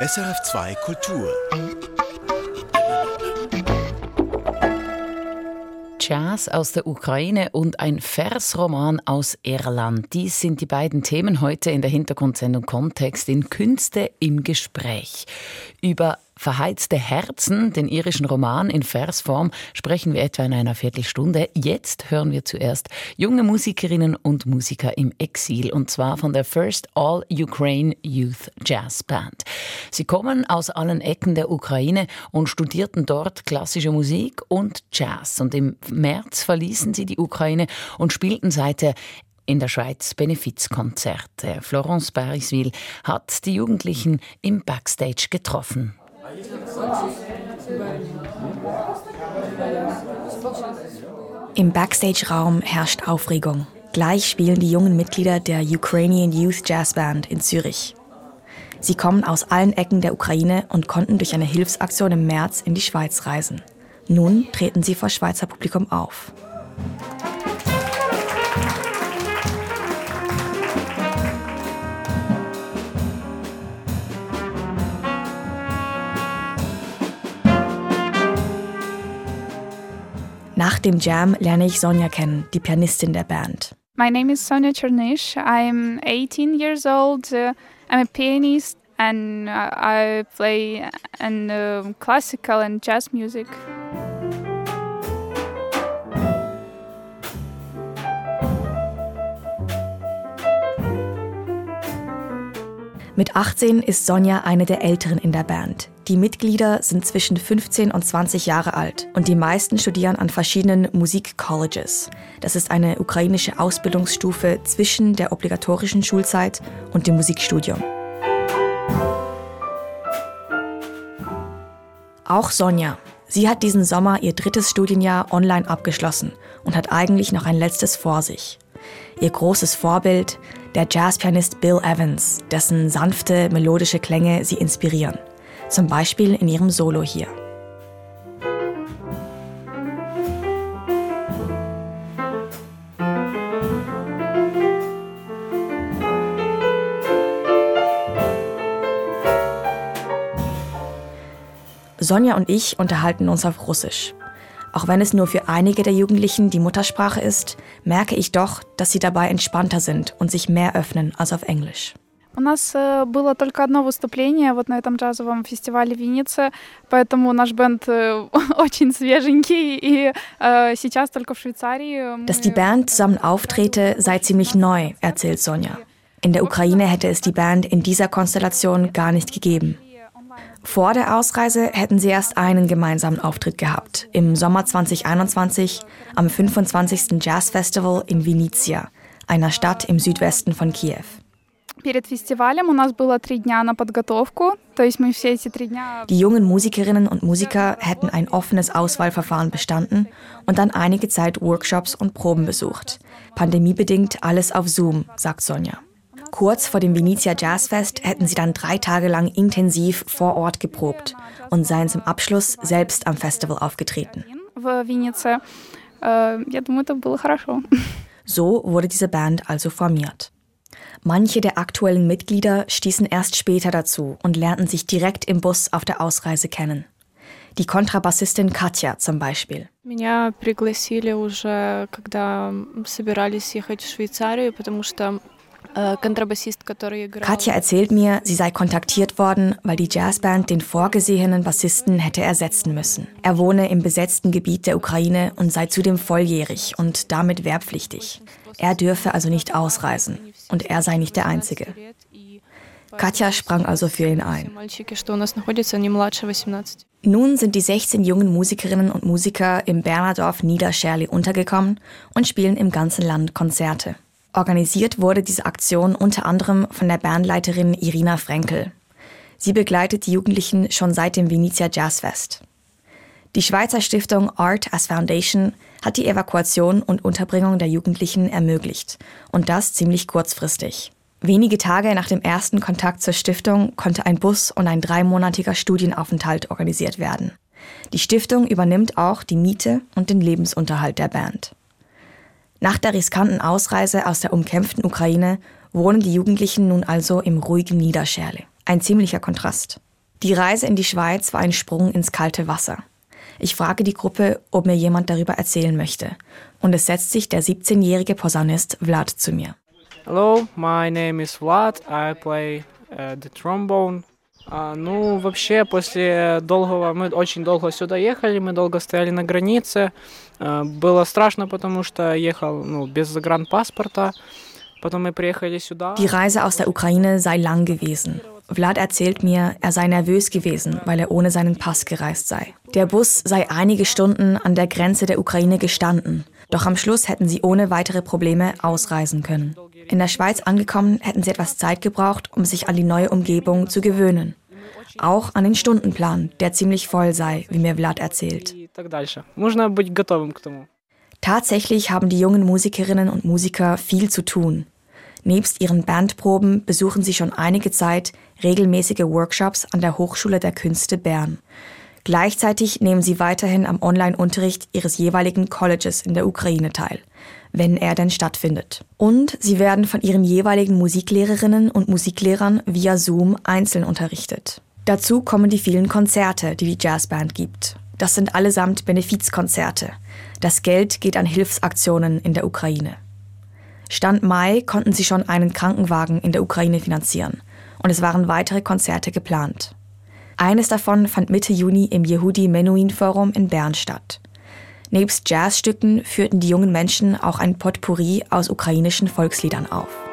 SRF2 Kultur. Jazz aus der Ukraine und ein Versroman aus Irland. Dies sind die beiden Themen heute in der Hintergrundsendung Kontext in Künste im Gespräch. Über Verheizte Herzen, den irischen Roman in Versform, sprechen wir etwa in einer Viertelstunde. Jetzt hören wir zuerst junge Musikerinnen und Musiker im Exil und zwar von der First All Ukraine Youth Jazz Band. Sie kommen aus allen Ecken der Ukraine und studierten dort klassische Musik und Jazz. Und im März verließen sie die Ukraine und spielten seither in der Schweiz Benefizkonzerte. Florence Bariswil hat die Jugendlichen im Backstage getroffen. Im Backstage-Raum herrscht Aufregung. Gleich spielen die jungen Mitglieder der Ukrainian Youth Jazz Band in Zürich. Sie kommen aus allen Ecken der Ukraine und konnten durch eine Hilfsaktion im März in die Schweiz reisen. Nun treten sie vor Schweizer Publikum auf. Nach dem Jam lerne ich Sonja kennen, die Pianistin der Band. My name is Sonja Chernish. I'm 18 years old. Uh, I'm a pianist and uh, I play in uh, classical and jazz music. Mit 18 ist Sonja eine der Älteren in der Band. Die Mitglieder sind zwischen 15 und 20 Jahre alt und die meisten studieren an verschiedenen Musikcolleges. Das ist eine ukrainische Ausbildungsstufe zwischen der obligatorischen Schulzeit und dem Musikstudium. Auch Sonja. Sie hat diesen Sommer ihr drittes Studienjahr online abgeschlossen und hat eigentlich noch ein letztes vor sich. Ihr großes Vorbild, der Jazzpianist Bill Evans, dessen sanfte, melodische Klänge sie inspirieren. Zum Beispiel in ihrem Solo hier. Sonja und ich unterhalten uns auf Russisch. Auch wenn es nur für einige der Jugendlichen die Muttersprache ist, merke ich doch, dass sie dabei entspannter sind und sich mehr öffnen als auf Englisch. У нас э, было только одно выступление вот на этом джазовом фестивале в Виннице, поэтому наш бенд э, очень свеженький и э, сейчас только в Швейцарии. Dass die Band zusammen auftrete, sei ziemlich neu, erzählt Sonja. In der Ukraine hätte es die Band in dieser Konstellation gar nicht gegeben. Vor der Ausreise hätten sie erst einen gemeinsamen Auftritt gehabt, im Sommer 2021 am 25. Jazz Festival in Vinnytsia, einer Stadt im Südwesten von Kiew. Die jungen Musikerinnen und Musiker hätten ein offenes Auswahlverfahren bestanden und dann einige Zeit Workshops und Proben besucht. Pandemiebedingt alles auf Zoom, sagt Sonja. Kurz vor dem Venezia Jazzfest hätten sie dann drei Tage lang intensiv vor Ort geprobt und seien zum Abschluss selbst am Festival aufgetreten. So wurde diese Band also formiert. Manche der aktuellen Mitglieder stießen erst später dazu und lernten sich direkt im Bus auf der Ausreise kennen. Die Kontrabassistin Katja zum Beispiel. Меня пригласили уже, когда собирались ехать в Швейцарию, потому что Äh, Katja erzählt mir, sie sei kontaktiert worden, weil die Jazzband den vorgesehenen Bassisten hätte ersetzen müssen. Er wohne im besetzten Gebiet der Ukraine und sei zudem volljährig und damit wehrpflichtig. Er dürfe also nicht ausreisen und er sei nicht der Einzige. Katja sprang also für ihn ein. Nun sind die 16 jungen Musikerinnen und Musiker im Bernerdorf Niederscherli untergekommen und spielen im ganzen Land Konzerte. Organisiert wurde diese Aktion unter anderem von der Bandleiterin Irina Frenkel. Sie begleitet die Jugendlichen schon seit dem Venezia Jazzfest. Die Schweizer Stiftung Art as Foundation hat die Evakuation und Unterbringung der Jugendlichen ermöglicht. Und das ziemlich kurzfristig. Wenige Tage nach dem ersten Kontakt zur Stiftung konnte ein Bus und ein dreimonatiger Studienaufenthalt organisiert werden. Die Stiftung übernimmt auch die Miete und den Lebensunterhalt der Band. Nach der riskanten Ausreise aus der umkämpften Ukraine wohnen die Jugendlichen nun also im ruhigen Niederscherle. Ein ziemlicher Kontrast. Die Reise in die Schweiz war ein Sprung ins kalte Wasser. Ich frage die Gruppe, ob mir jemand darüber erzählen möchte. Und es setzt sich der 17-jährige Posaunist Vlad zu mir. Hello, my name is Vlad. I play uh, the trombone. Uh, ну, вообще, после долгого... Мы очень долго сюда ехали, мы долго стояли на границе. Uh, было страшно, потому что ехал ну, без загранпаспорта. Потом мы приехали сюда. Die Reise aus der Ukraine sei lang gewesen. Vlad erzählt mir, er sei nervös gewesen, weil er ohne seinen Pass gereist sei. Der Bus sei einige Stunden an der Grenze der Ukraine gestanden. Doch am Schluss hätten sie ohne weitere Probleme ausreisen können. In der Schweiz angekommen, hätten sie etwas Zeit gebraucht, um sich an die neue Umgebung zu gewöhnen. Auch an den Stundenplan, der ziemlich voll sei, wie mir Vlad erzählt. Tatsächlich haben die jungen Musikerinnen und Musiker viel zu tun. Nebst ihren Bandproben besuchen sie schon einige Zeit regelmäßige Workshops an der Hochschule der Künste Bern. Gleichzeitig nehmen sie weiterhin am Online-Unterricht ihres jeweiligen Colleges in der Ukraine teil, wenn er denn stattfindet. Und sie werden von ihren jeweiligen Musiklehrerinnen und Musiklehrern via Zoom einzeln unterrichtet. Dazu kommen die vielen Konzerte, die die Jazzband gibt. Das sind allesamt Benefizkonzerte. Das Geld geht an Hilfsaktionen in der Ukraine. Stand Mai konnten sie schon einen Krankenwagen in der Ukraine finanzieren und es waren weitere Konzerte geplant. Eines davon fand Mitte Juni im Yehudi Menuhin Forum in Bern statt. Nebst Jazzstücken führten die jungen Menschen auch ein Potpourri aus ukrainischen Volksliedern auf.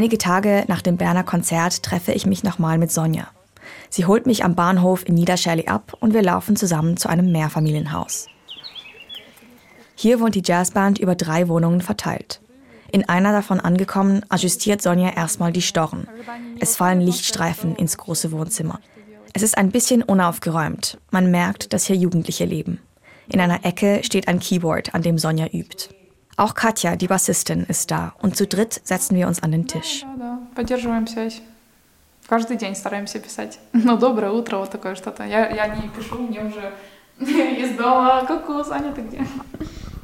Einige Tage nach dem Berner Konzert treffe ich mich nochmal mit Sonja. Sie holt mich am Bahnhof in Niederschärli ab und wir laufen zusammen zu einem Mehrfamilienhaus. Hier wohnt die Jazzband über drei Wohnungen verteilt. In einer davon angekommen, ajustiert Sonja erstmal die Storren. Es fallen Lichtstreifen ins große Wohnzimmer. Es ist ein bisschen unaufgeräumt. Man merkt, dass hier Jugendliche leben. In einer Ecke steht ein Keyboard, an dem Sonja übt. Auch Katja, die Bassistin, ist da und zu dritt setzen wir uns an den Tisch. Каждый день стараемся писать. Ну, доброе утро, вот такое что-то. Я, я не пишу, мне уже из дома, Kuckuck, Anja, ты где?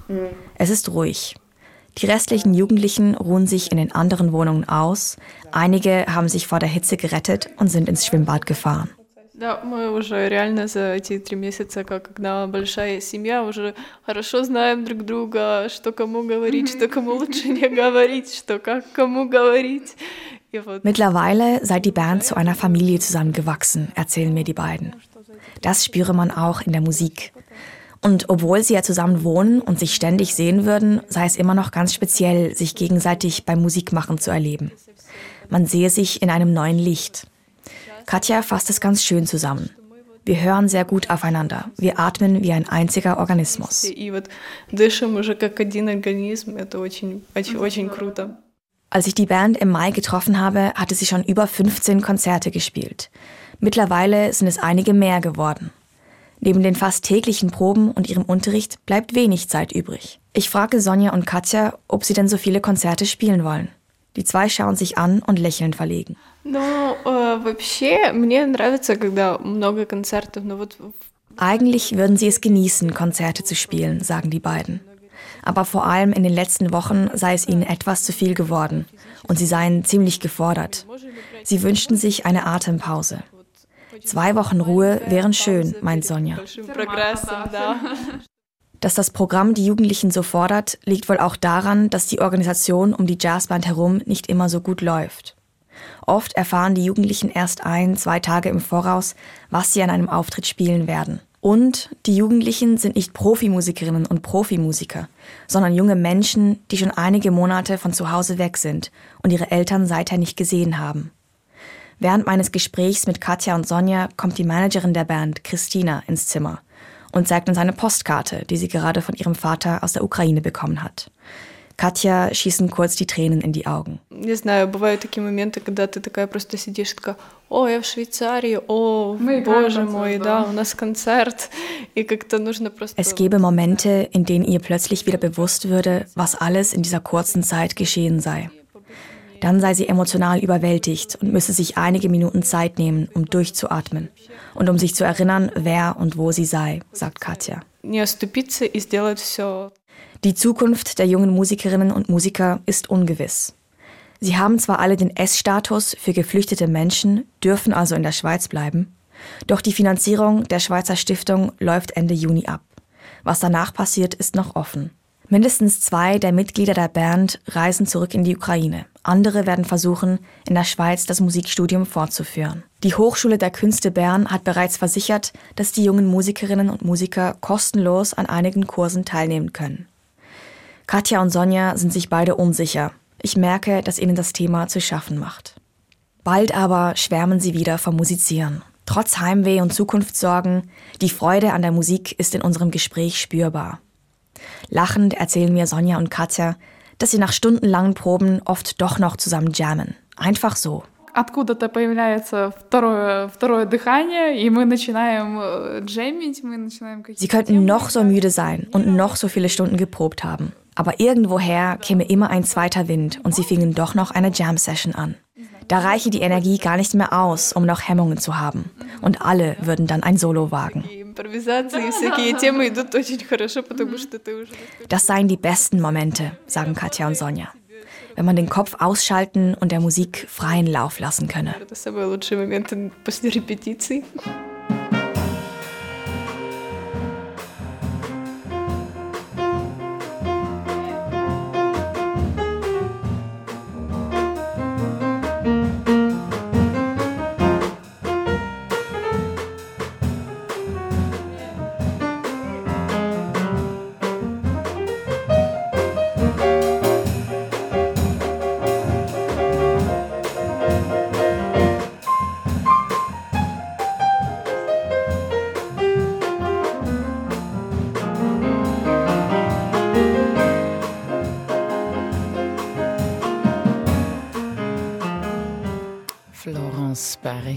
Es ist ruhig. Die restlichen Jugendlichen ruhen sich in den anderen Wohnungen aus. Einige haben sich vor der Hitze gerettet und sind ins Schwimmbad gefahren. Да, мы уже реально за эти три месяца, как когда большая семья, уже хорошо знаем друг друга, что кому говорить, что кому лучше не говорить, что как кому говорить. Mittlerweile sei die Band zu einer Familie zusammengewachsen, erzählen mir die beiden. Das spüre man auch in der Musik. Und obwohl sie ja zusammen wohnen und sich ständig sehen würden, sei es immer noch ganz speziell, sich gegenseitig beim Musikmachen zu erleben. Man sehe sich in einem neuen Licht. Katja fasst es ganz schön zusammen. Wir hören sehr gut aufeinander. Wir atmen wie ein einziger Organismus. Als ich die Band im Mai getroffen habe, hatte sie schon über 15 Konzerte gespielt. Mittlerweile sind es einige mehr geworden. Neben den fast täglichen Proben und ihrem Unterricht bleibt wenig Zeit übrig. Ich frage Sonja und Katja, ob sie denn so viele Konzerte spielen wollen. Die zwei schauen sich an und lächeln verlegen. Eigentlich würden sie es genießen, Konzerte zu spielen, sagen die beiden. Aber vor allem in den letzten Wochen sei es ihnen etwas zu viel geworden und sie seien ziemlich gefordert. Sie wünschten sich eine Atempause. Zwei Wochen Ruhe wären schön, meint Sonja. Dass das Programm die Jugendlichen so fordert, liegt wohl auch daran, dass die Organisation um die Jazzband herum nicht immer so gut läuft. Oft erfahren die Jugendlichen erst ein, zwei Tage im Voraus, was sie an einem Auftritt spielen werden. Und die Jugendlichen sind nicht Profimusikerinnen und Profimusiker, sondern junge Menschen, die schon einige Monate von zu Hause weg sind und ihre Eltern seither nicht gesehen haben. Während meines Gesprächs mit Katja und Sonja kommt die Managerin der Band, Christina, ins Zimmer und zeigt uns eine Postkarte, die sie gerade von ihrem Vater aus der Ukraine bekommen hat. Katja schießen kurz die Tränen in die Augen. Не знаю, бывают такие моменты, когда ты такая просто сидишь, такая, о, я в Швейцарии, о, боже мой, да, у нас концерт. И как-то нужно просто... Es gebe Momente, in denen ihr plötzlich wieder bewusst würde, was alles in dieser kurzen Zeit geschehen sei. Dann sei sie emotional überwältigt und müsse sich einige Minuten Zeit nehmen, um durchzuatmen und um sich zu erinnern, wer und wo sie sei, sagt Katja. Не оступиться и сделать все die Zukunft der jungen Musikerinnen und Musiker ist ungewiss. Sie haben zwar alle den S-Status für geflüchtete Menschen, dürfen also in der Schweiz bleiben, doch die Finanzierung der Schweizer Stiftung läuft Ende Juni ab. Was danach passiert, ist noch offen. Mindestens zwei der Mitglieder der Band reisen zurück in die Ukraine. Andere werden versuchen, in der Schweiz das Musikstudium fortzuführen. Die Hochschule der Künste Bern hat bereits versichert, dass die jungen Musikerinnen und Musiker kostenlos an einigen Kursen teilnehmen können. Katja und Sonja sind sich beide unsicher. Ich merke, dass ihnen das Thema zu schaffen macht. Bald aber schwärmen sie wieder vom Musizieren. Trotz Heimweh und Zukunftssorgen, die Freude an der Musik ist in unserem Gespräch spürbar. Lachend erzählen mir Sonja und Katja, dass sie nach stundenlangen Proben oft doch noch zusammen jammen. Einfach so откуда-то появляется второе, второе дыхание, и мы начинаем джемить, мы начинаем Sie könnten noch so müde sein und noch so viele Stunden geprobt haben. Aber irgendwoher käme immer ein zweiter Wind und sie fingen doch noch eine Jam-Session an. Da reiche die Energie gar nicht mehr aus, um noch Hemmungen zu haben. Und alle würden dann ein Solo wagen. Das seien die besten Momente, sagen Katja und Sonja. Wenn man den Kopf ausschalten und der Musik freien Lauf lassen könne.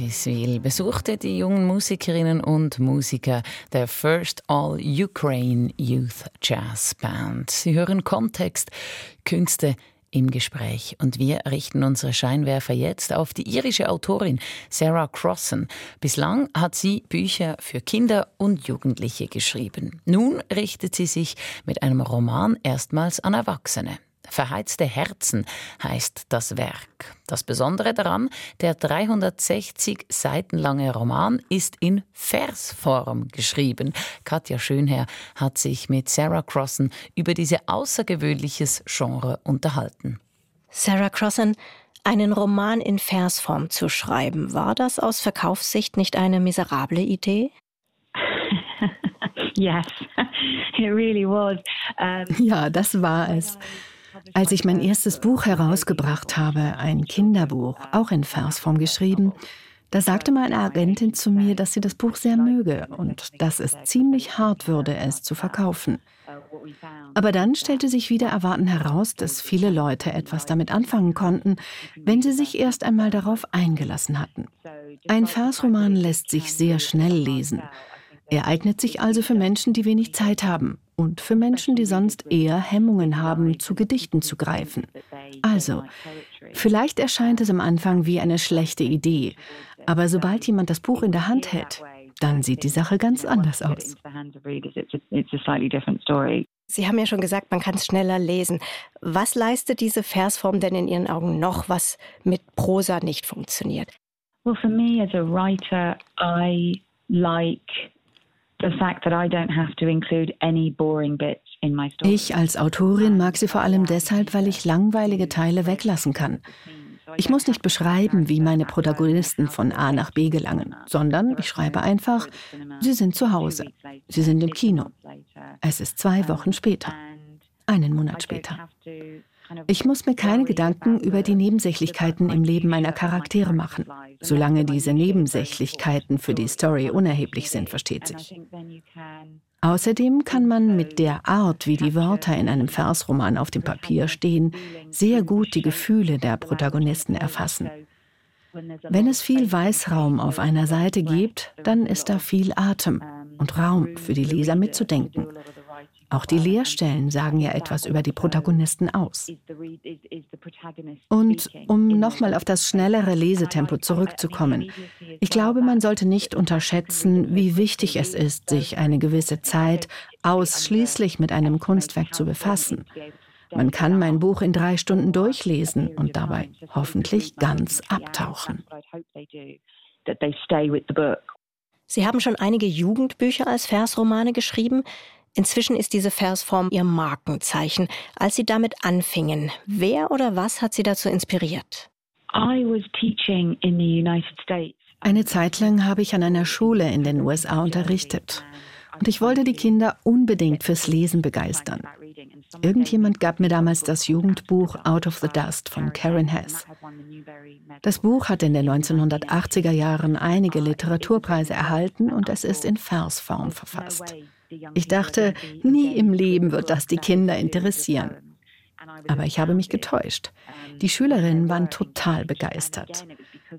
Pariswil besuchte die jungen Musikerinnen und Musiker der First All Ukraine Youth Jazz Band. Sie hören Kontext, Künste im Gespräch. Und wir richten unsere Scheinwerfer jetzt auf die irische Autorin Sarah Crossan. Bislang hat sie Bücher für Kinder und Jugendliche geschrieben. Nun richtet sie sich mit einem Roman erstmals an Erwachsene. Verheizte Herzen heißt das Werk. Das Besondere daran, der 360 Seiten lange Roman ist in Versform geschrieben. Katja Schönherr hat sich mit Sarah Crossan über diese außergewöhnliches Genre unterhalten. Sarah Crossan, einen Roman in Versform zu schreiben, war das aus Verkaufssicht nicht eine miserable Idee? yes, it really was. Um, ja, das war es. Als ich mein erstes Buch herausgebracht habe, ein Kinderbuch, auch in Versform geschrieben, da sagte meine Agentin zu mir, dass sie das Buch sehr möge und dass es ziemlich hart würde, es zu verkaufen. Aber dann stellte sich wieder erwarten heraus, dass viele Leute etwas damit anfangen konnten, wenn sie sich erst einmal darauf eingelassen hatten. Ein Versroman lässt sich sehr schnell lesen. Er eignet sich also für Menschen, die wenig Zeit haben und für Menschen, die sonst eher Hemmungen haben, zu Gedichten zu greifen. Also, vielleicht erscheint es am Anfang wie eine schlechte Idee, aber sobald jemand das Buch in der Hand hält, dann sieht die Sache ganz anders aus. Sie haben ja schon gesagt, man kann es schneller lesen. Was leistet diese Versform denn in Ihren Augen noch, was mit Prosa nicht funktioniert? Well, for me as a writer, I like ich als Autorin mag sie vor allem deshalb, weil ich langweilige Teile weglassen kann. Ich muss nicht beschreiben, wie meine Protagonisten von A nach B gelangen, sondern ich schreibe einfach, sie sind zu Hause, sie sind im Kino. Es ist zwei Wochen später, einen Monat später. Ich muss mir keine Gedanken über die Nebensächlichkeiten im Leben meiner Charaktere machen, solange diese Nebensächlichkeiten für die Story unerheblich sind, versteht sich. Außerdem kann man mit der Art, wie die Wörter in einem Versroman auf dem Papier stehen, sehr gut die Gefühle der Protagonisten erfassen. Wenn es viel Weißraum auf einer Seite gibt, dann ist da viel Atem und Raum für die Leser mitzudenken. Auch die Leerstellen sagen ja etwas über die Protagonisten aus. Und um nochmal auf das schnellere Lesetempo zurückzukommen, ich glaube, man sollte nicht unterschätzen, wie wichtig es ist, sich eine gewisse Zeit ausschließlich mit einem Kunstwerk zu befassen. Man kann mein Buch in drei Stunden durchlesen und dabei hoffentlich ganz abtauchen. Sie haben schon einige Jugendbücher als Versromane geschrieben. Inzwischen ist diese Versform ihr Markenzeichen. Als Sie damit anfingen, wer oder was hat Sie dazu inspiriert? Eine Zeit lang habe ich an einer Schule in den USA unterrichtet. Und ich wollte die Kinder unbedingt fürs Lesen begeistern. Irgendjemand gab mir damals das Jugendbuch Out of the Dust von Karen Hess. Das Buch hat in den 1980er Jahren einige Literaturpreise erhalten und es ist in Versform verfasst. Ich dachte, nie im Leben wird das die Kinder interessieren. Aber ich habe mich getäuscht. Die Schülerinnen waren total begeistert.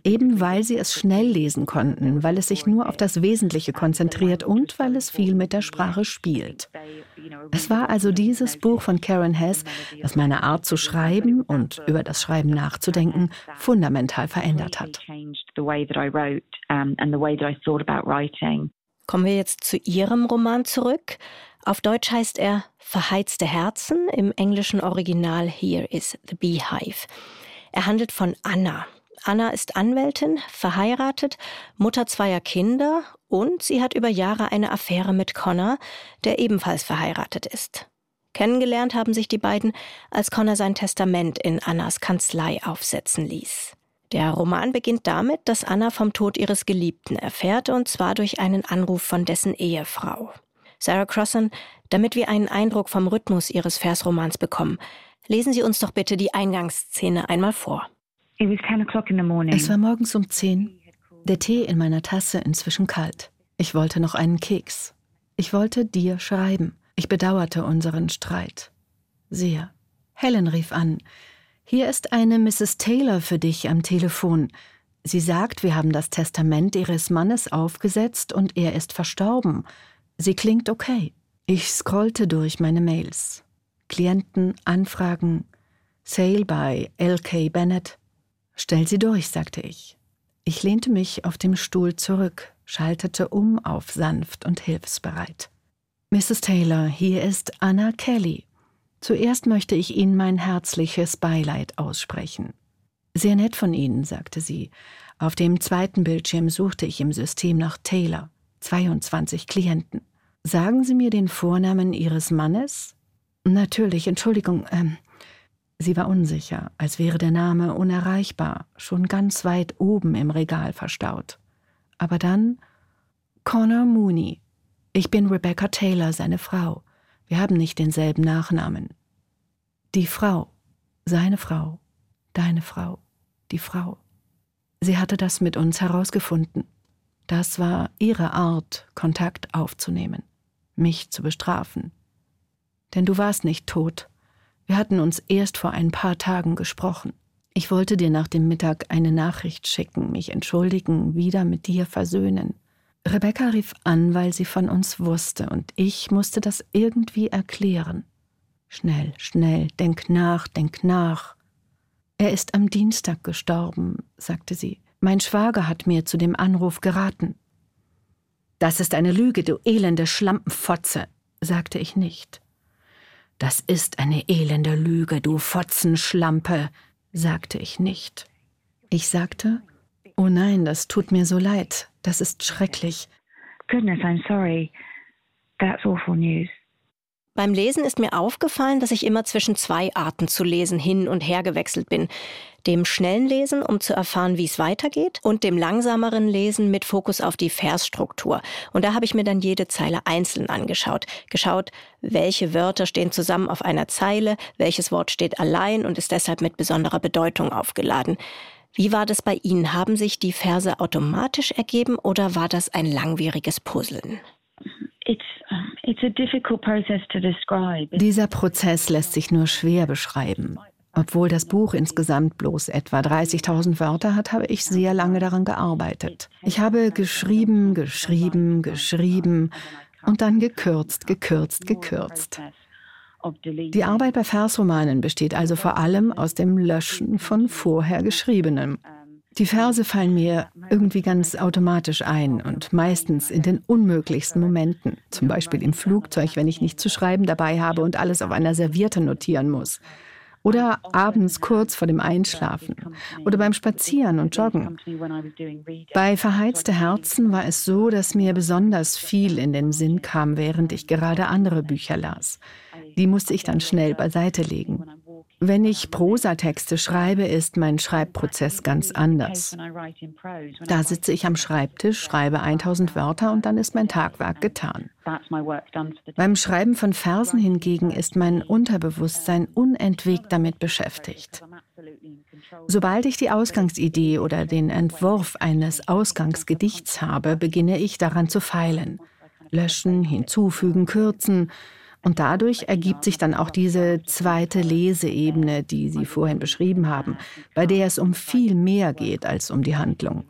Eben weil sie es schnell lesen konnten, weil es sich nur auf das Wesentliche konzentriert und weil es viel mit der Sprache spielt. Es war also dieses Buch von Karen Hess, das meine Art zu schreiben und über das Schreiben nachzudenken fundamental verändert hat. Kommen wir jetzt zu Ihrem Roman zurück. Auf Deutsch heißt er Verheizte Herzen, im englischen Original Here is the Beehive. Er handelt von Anna. Anna ist Anwältin, verheiratet, Mutter zweier Kinder und sie hat über Jahre eine Affäre mit Connor, der ebenfalls verheiratet ist. Kennengelernt haben sich die beiden, als Connor sein Testament in Annas Kanzlei aufsetzen ließ. Der Roman beginnt damit, dass Anna vom Tod ihres Geliebten erfährt, und zwar durch einen Anruf von dessen Ehefrau. Sarah Crossan, damit wir einen Eindruck vom Rhythmus Ihres Versromans bekommen, lesen Sie uns doch bitte die Eingangsszene einmal vor. Es war morgens um zehn. Der Tee in meiner Tasse inzwischen kalt. Ich wollte noch einen Keks. Ich wollte dir schreiben. Ich bedauerte unseren Streit. Sehr. Helen rief an. Hier ist eine Mrs. Taylor für dich am Telefon. Sie sagt, wir haben das Testament ihres Mannes aufgesetzt und er ist verstorben. Sie klingt okay. Ich scrollte durch meine Mails. Klienten, Anfragen, Sale by L.K. Bennett. Stell sie durch, sagte ich. Ich lehnte mich auf dem Stuhl zurück, schaltete um auf sanft und hilfsbereit. Mrs. Taylor, hier ist Anna Kelly. Zuerst möchte ich Ihnen mein herzliches Beileid aussprechen. Sehr nett von Ihnen, sagte sie. Auf dem zweiten Bildschirm suchte ich im System nach Taylor. 22 Klienten. Sagen Sie mir den Vornamen Ihres Mannes? Natürlich, Entschuldigung. Ähm, sie war unsicher, als wäre der Name unerreichbar, schon ganz weit oben im Regal verstaut. Aber dann Connor Mooney. Ich bin Rebecca Taylor, seine Frau. Wir haben nicht denselben Nachnamen. Die Frau, seine Frau, deine Frau, die Frau. Sie hatte das mit uns herausgefunden. Das war ihre Art, Kontakt aufzunehmen, mich zu bestrafen. Denn du warst nicht tot. Wir hatten uns erst vor ein paar Tagen gesprochen. Ich wollte dir nach dem Mittag eine Nachricht schicken, mich entschuldigen, wieder mit dir versöhnen. Rebecca rief an, weil sie von uns wusste, und ich musste das irgendwie erklären. Schnell, schnell, denk nach, denk nach. Er ist am Dienstag gestorben, sagte sie. Mein Schwager hat mir zu dem Anruf geraten. Das ist eine Lüge, du elende Schlampenfotze, sagte ich nicht. Das ist eine elende Lüge, du Fotzenschlampe, sagte ich nicht. Ich sagte, oh nein, das tut mir so leid, das ist schrecklich. Goodness, I'm sorry. That's awful news. Beim Lesen ist mir aufgefallen, dass ich immer zwischen zwei Arten zu lesen hin und her gewechselt bin. Dem schnellen Lesen, um zu erfahren, wie es weitergeht, und dem langsameren Lesen mit Fokus auf die Versstruktur. Und da habe ich mir dann jede Zeile einzeln angeschaut. Geschaut, welche Wörter stehen zusammen auf einer Zeile, welches Wort steht allein und ist deshalb mit besonderer Bedeutung aufgeladen. Wie war das bei Ihnen? Haben sich die Verse automatisch ergeben oder war das ein langwieriges Puzzeln? Dieser Prozess lässt sich nur schwer beschreiben. Obwohl das Buch insgesamt bloß etwa 30.000 Wörter hat, habe ich sehr lange daran gearbeitet. Ich habe geschrieben, geschrieben, geschrieben und dann gekürzt, gekürzt, gekürzt. Die Arbeit bei Versromanen besteht also vor allem aus dem Löschen von vorher Geschriebenem. Die Verse fallen mir irgendwie ganz automatisch ein und meistens in den unmöglichsten Momenten, zum Beispiel im Flugzeug, wenn ich nichts zu schreiben dabei habe und alles auf einer Serviette notieren muss. Oder abends kurz vor dem Einschlafen. Oder beim Spazieren und Joggen. Bei Verheizte Herzen war es so, dass mir besonders viel in den Sinn kam, während ich gerade andere Bücher las. Die musste ich dann schnell beiseite legen. Wenn ich Prosatexte schreibe, ist mein Schreibprozess ganz anders. Da sitze ich am Schreibtisch, schreibe 1000 Wörter und dann ist mein Tagwerk getan. Beim Schreiben von Versen hingegen ist mein Unterbewusstsein unentwegt damit beschäftigt. Sobald ich die Ausgangsidee oder den Entwurf eines Ausgangsgedichts habe, beginne ich daran zu feilen. Löschen, hinzufügen, kürzen. Und dadurch ergibt sich dann auch diese zweite Leseebene, die Sie vorhin beschrieben haben, bei der es um viel mehr geht als um die Handlung.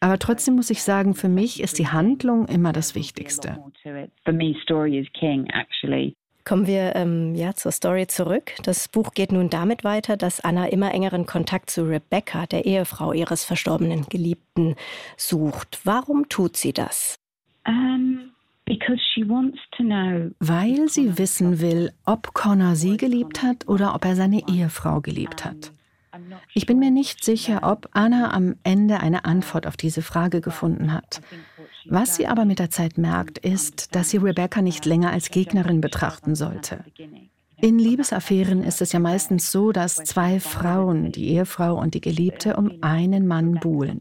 Aber trotzdem muss ich sagen, für mich ist die Handlung immer das Wichtigste. Kommen wir ähm, ja zur Story zurück. Das Buch geht nun damit weiter, dass Anna immer engeren Kontakt zu Rebecca, der Ehefrau ihres verstorbenen Geliebten, sucht. Warum tut sie das? Um weil sie wissen will, ob Connor sie geliebt hat oder ob er seine Ehefrau geliebt hat. Ich bin mir nicht sicher, ob Anna am Ende eine Antwort auf diese Frage gefunden hat. Was sie aber mit der Zeit merkt, ist, dass sie Rebecca nicht länger als Gegnerin betrachten sollte. In Liebesaffären ist es ja meistens so, dass zwei Frauen, die Ehefrau und die Geliebte, um einen Mann buhlen.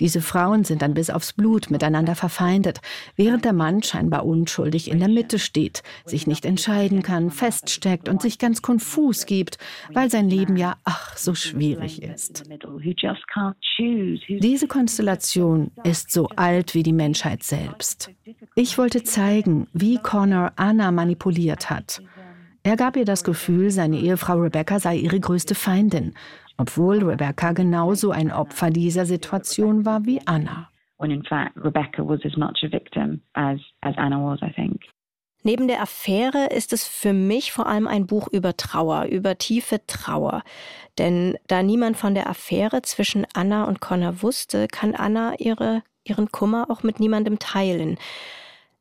Diese Frauen sind dann bis aufs Blut miteinander verfeindet, während der Mann scheinbar unschuldig in der Mitte steht, sich nicht entscheiden kann, feststeckt und sich ganz konfus gibt, weil sein Leben ja ach so schwierig ist. Diese Konstellation ist so alt wie die Menschheit selbst. Ich wollte zeigen, wie Connor Anna manipuliert hat. Er gab ihr das Gefühl, seine Ehefrau Rebecca sei ihre größte Feindin obwohl Rebecca genauso ein Opfer dieser Situation war wie Anna. Neben der Affäre ist es für mich vor allem ein Buch über Trauer, über tiefe Trauer. Denn da niemand von der Affäre zwischen Anna und Connor wusste, kann Anna ihre, ihren Kummer auch mit niemandem teilen.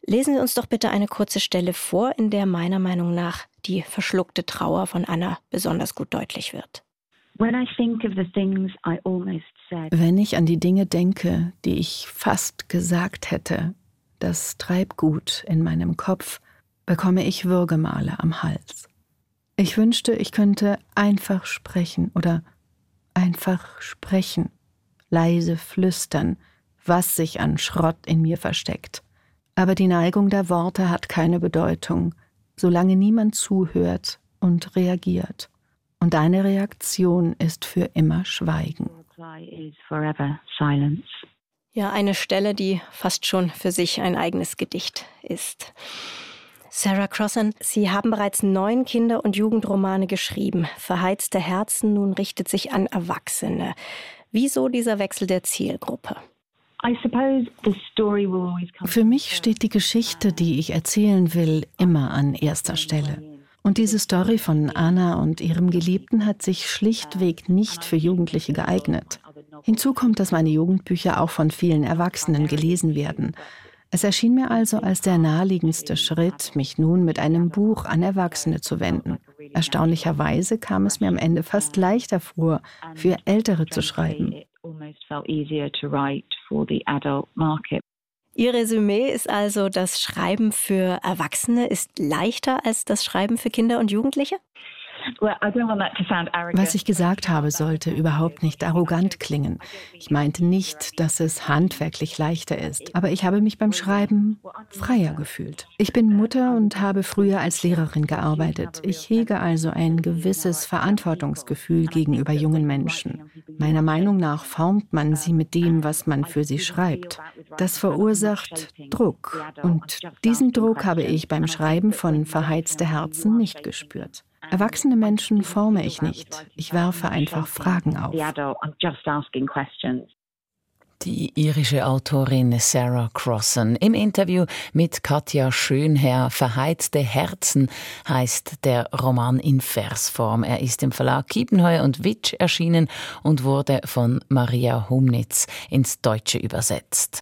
Lesen Sie uns doch bitte eine kurze Stelle vor, in der meiner Meinung nach die verschluckte Trauer von Anna besonders gut deutlich wird. Wenn ich an die Dinge denke, die ich fast gesagt hätte, das Treibgut in meinem Kopf, bekomme ich Würgemale am Hals. Ich wünschte, ich könnte einfach sprechen oder einfach sprechen, leise flüstern, was sich an Schrott in mir versteckt. Aber die Neigung der Worte hat keine Bedeutung, solange niemand zuhört und reagiert. Und deine Reaktion ist für immer Schweigen. Ja, eine Stelle, die fast schon für sich ein eigenes Gedicht ist. Sarah Crossan, Sie haben bereits neun Kinder- und Jugendromane geschrieben. Verheizte Herzen nun richtet sich an Erwachsene. Wieso dieser Wechsel der Zielgruppe? Für mich steht die Geschichte, die ich erzählen will, immer an erster Stelle. Und diese Story von Anna und ihrem Geliebten hat sich schlichtweg nicht für Jugendliche geeignet. Hinzu kommt, dass meine Jugendbücher auch von vielen Erwachsenen gelesen werden. Es erschien mir also als der naheliegendste Schritt, mich nun mit einem Buch an Erwachsene zu wenden. Erstaunlicherweise kam es mir am Ende fast leichter vor, für Ältere zu schreiben. Ihr Resümee ist also, das Schreiben für Erwachsene ist leichter als das Schreiben für Kinder und Jugendliche? Was ich gesagt habe, sollte überhaupt nicht arrogant klingen. Ich meinte nicht, dass es handwerklich leichter ist, aber ich habe mich beim Schreiben freier gefühlt. Ich bin Mutter und habe früher als Lehrerin gearbeitet. Ich hege also ein gewisses Verantwortungsgefühl gegenüber jungen Menschen. Meiner Meinung nach formt man sie mit dem, was man für sie schreibt. Das verursacht Druck und diesen Druck habe ich beim Schreiben von Verheizte Herzen nicht gespürt. Erwachsene Menschen forme ich nicht. Ich werfe einfach Fragen auf. Die irische Autorin Sarah Crossan im Interview mit Katja Schönherr Verheizte Herzen heißt der Roman in Versform. Er ist im Verlag Kiepenheuer und Witsch erschienen und wurde von Maria Humnitz ins Deutsche übersetzt.